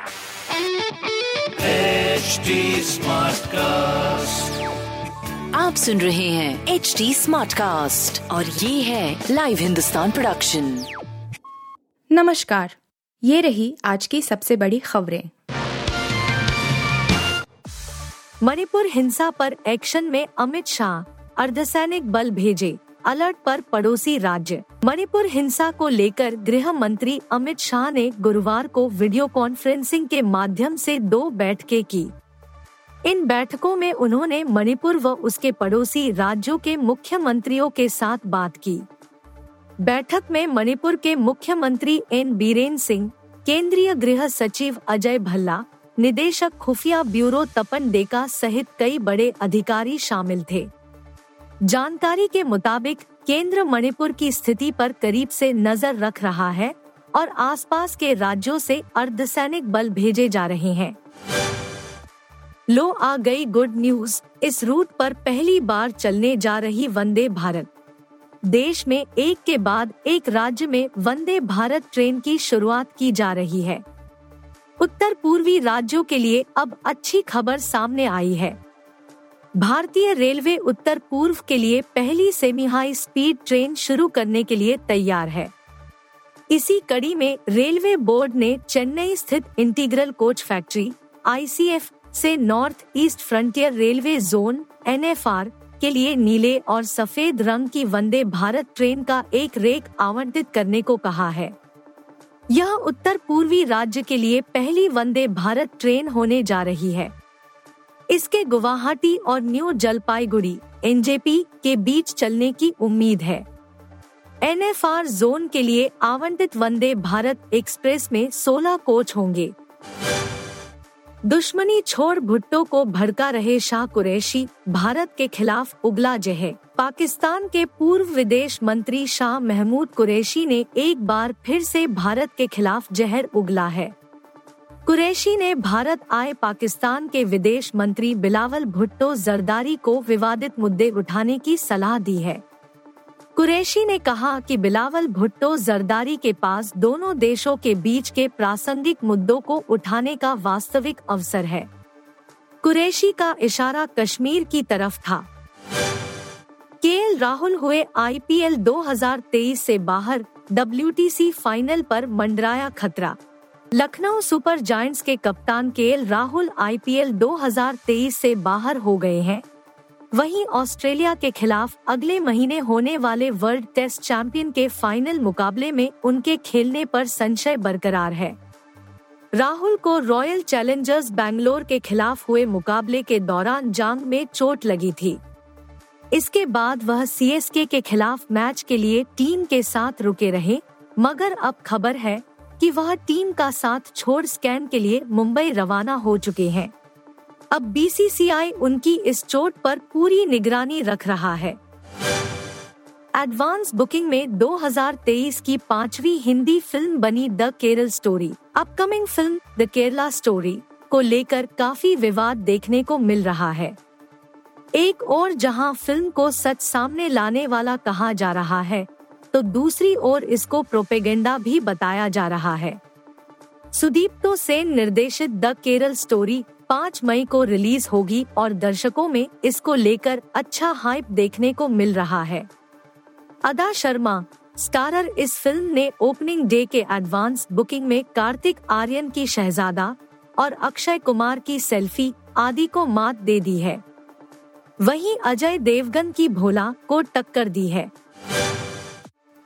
HD Smartcast. आप सुन रहे हैं एच डी स्मार्ट कास्ट और ये है लाइव हिंदुस्तान प्रोडक्शन नमस्कार। ये रही आज की सबसे बड़ी खबरें। मणिपुर हिंसा पर एक्शन में अमित शाह। अर्धसैनिक बल भेजे। अलर्ट पर पड़ोसी राज्य। मणिपुर हिंसा को लेकर गृह मंत्री अमित शाह ने गुरुवार को वीडियो कॉन्फ्रेंसिंग के माध्यम से दो बैठकें की। इन बैठकों में उन्होंने मणिपुर व उसके पड़ोसी राज्यों के मुख्यमंत्रियों के साथ बात की। बैठक में मणिपुर के मुख्यमंत्री एन बीरेन सिंह, केंद्रीय गृह सचिव अजय भल्ला, निदेशक खुफिया ब्यूरो तपन डेका सहित कई बड़े अधिकारी शामिल थे। जानकारी के मुताबिक, केंद्र मणिपुर की स्थिति पर करीब से नज़र रख रहा है और आसपास के राज्यों से अर्धसैनिक बल भेजे जा रहे हैं। लो आ गई गुड न्यूज़। इस रूट पर पहली बार चलने जा रही वंदे भारत। देश में एक के बाद एक राज्य में वंदे भारत ट्रेन की शुरुआत की जा रही है। उत्तर पूर्वी राज्यों के लिए अब अच्छी खबर सामने आई है। भारतीय रेलवे उत्तर पूर्व के लिए पहली सेमी हाई स्पीड ट्रेन शुरू करने के लिए तैयार है। इसी कड़ी में रेलवे बोर्ड ने चेन्नई स्थित इंटीग्रल कोच फैक्ट्री आईसीएफ से North East Frontier Railway zone NFR के लिए नीले और सफ़ेद रंग की वंदे भारत ट्रेन का एक रेक आवंटित करने को कहा है। यह उत्तर पूर्वी राज्य के लिए पहली वंदे भारत ट्रेन होने जा रही है। इसके गुवाहाटी और न्यू जलपाईगुड़ी, एनजेपी के बीच चलने की उम्मीद है। एनएफआर जोन के लिए आवंटित वंदे भारत एक्सप्रेस में 16 कोच होंगे। दुश्मनी छोड़ भुट्टो को भड़का रहे शाह कुरैशी, भारत के खिलाफ उगला जहे पाकिस्तान के पूर्व विदेश मंत्री शाह महमूद कुरैशी ने एक बार फिर से भारत के खिलाफ जहर उगला है। कुरैशी ने भारत आए पाकिस्तान के विदेश मंत्री बिलावल भुट्टो जरदारी को विवादित मुद्दे उठाने की सलाह दी है। कुरैशी ने कहा कि बिलावल भुट्टो जरदारी के पास दोनों देशों के बीच के प्रासंगिक मुद्दों को उठाने का वास्तविक अवसर है। कुरैशी का इशारा कश्मीर की तरफ़ था। के राहुल हुए आईपीएल 2023 से बाहर, डब्ल्यूटीसी फाइनल पर मंडराया खतरा। लखनऊ सुपर जायंट्स के कप्तान केएल राहुल आईपीएल 2023 से बाहर हो गए हैं। वहीं ऑस्ट्रेलिया के खिलाफ अगले महीने होने वाले वर्ल्ड टेस्ट चैंपियन के फाइनल मुकाबले में उनके खेलने पर संशय बरकरार है। राहुल को रॉयल चैलेंजर्स बैंगलोर के खिलाफ हुए मुकाबले के दौरान जांग में चोट लगी थी। इसके बाद वह सीएसके के खिलाफ मैच के लिए टीम के साथ रुके रहे, मगर अब खबर है कि वह टीम का साथ छोड़ स्कैन के लिए मुंबई रवाना हो चुके हैं। अब बीसीसीआई उनकी इस चोट पर पूरी निगरानी रख रहा है। एडवांस बुकिंग में 2023 की पांचवी हिंदी फ़िल्म बनी the Kerala story upcoming film the Kerala story को लेकर काफ़ी विवाद देखने को मिल रहा है। एक और जहाँ फ़िल्म को सच सामने लाने वाला कहा जा रहा है तो दूसरी ओर इसको प्रोपेगेंडा भी बताया जा रहा है। सुदीप तो सेन निर्देशित द केरल स्टोरी पाँच मई को रिलीज़ होगी और दर्शकों में इसको लेकर अच्छा हाइप देखने को मिल रहा है। अदा शर्मा, स्टारर इस फ़िल्म ने ओपनिंग डे के एडवांस बुकिंग में कार्तिक आर्यन की शहजादा और अक्षय कुमार की सेल्फी आदि को मात दे दी है। वहीं अजय देवगन की भोला को टक्कर दी है।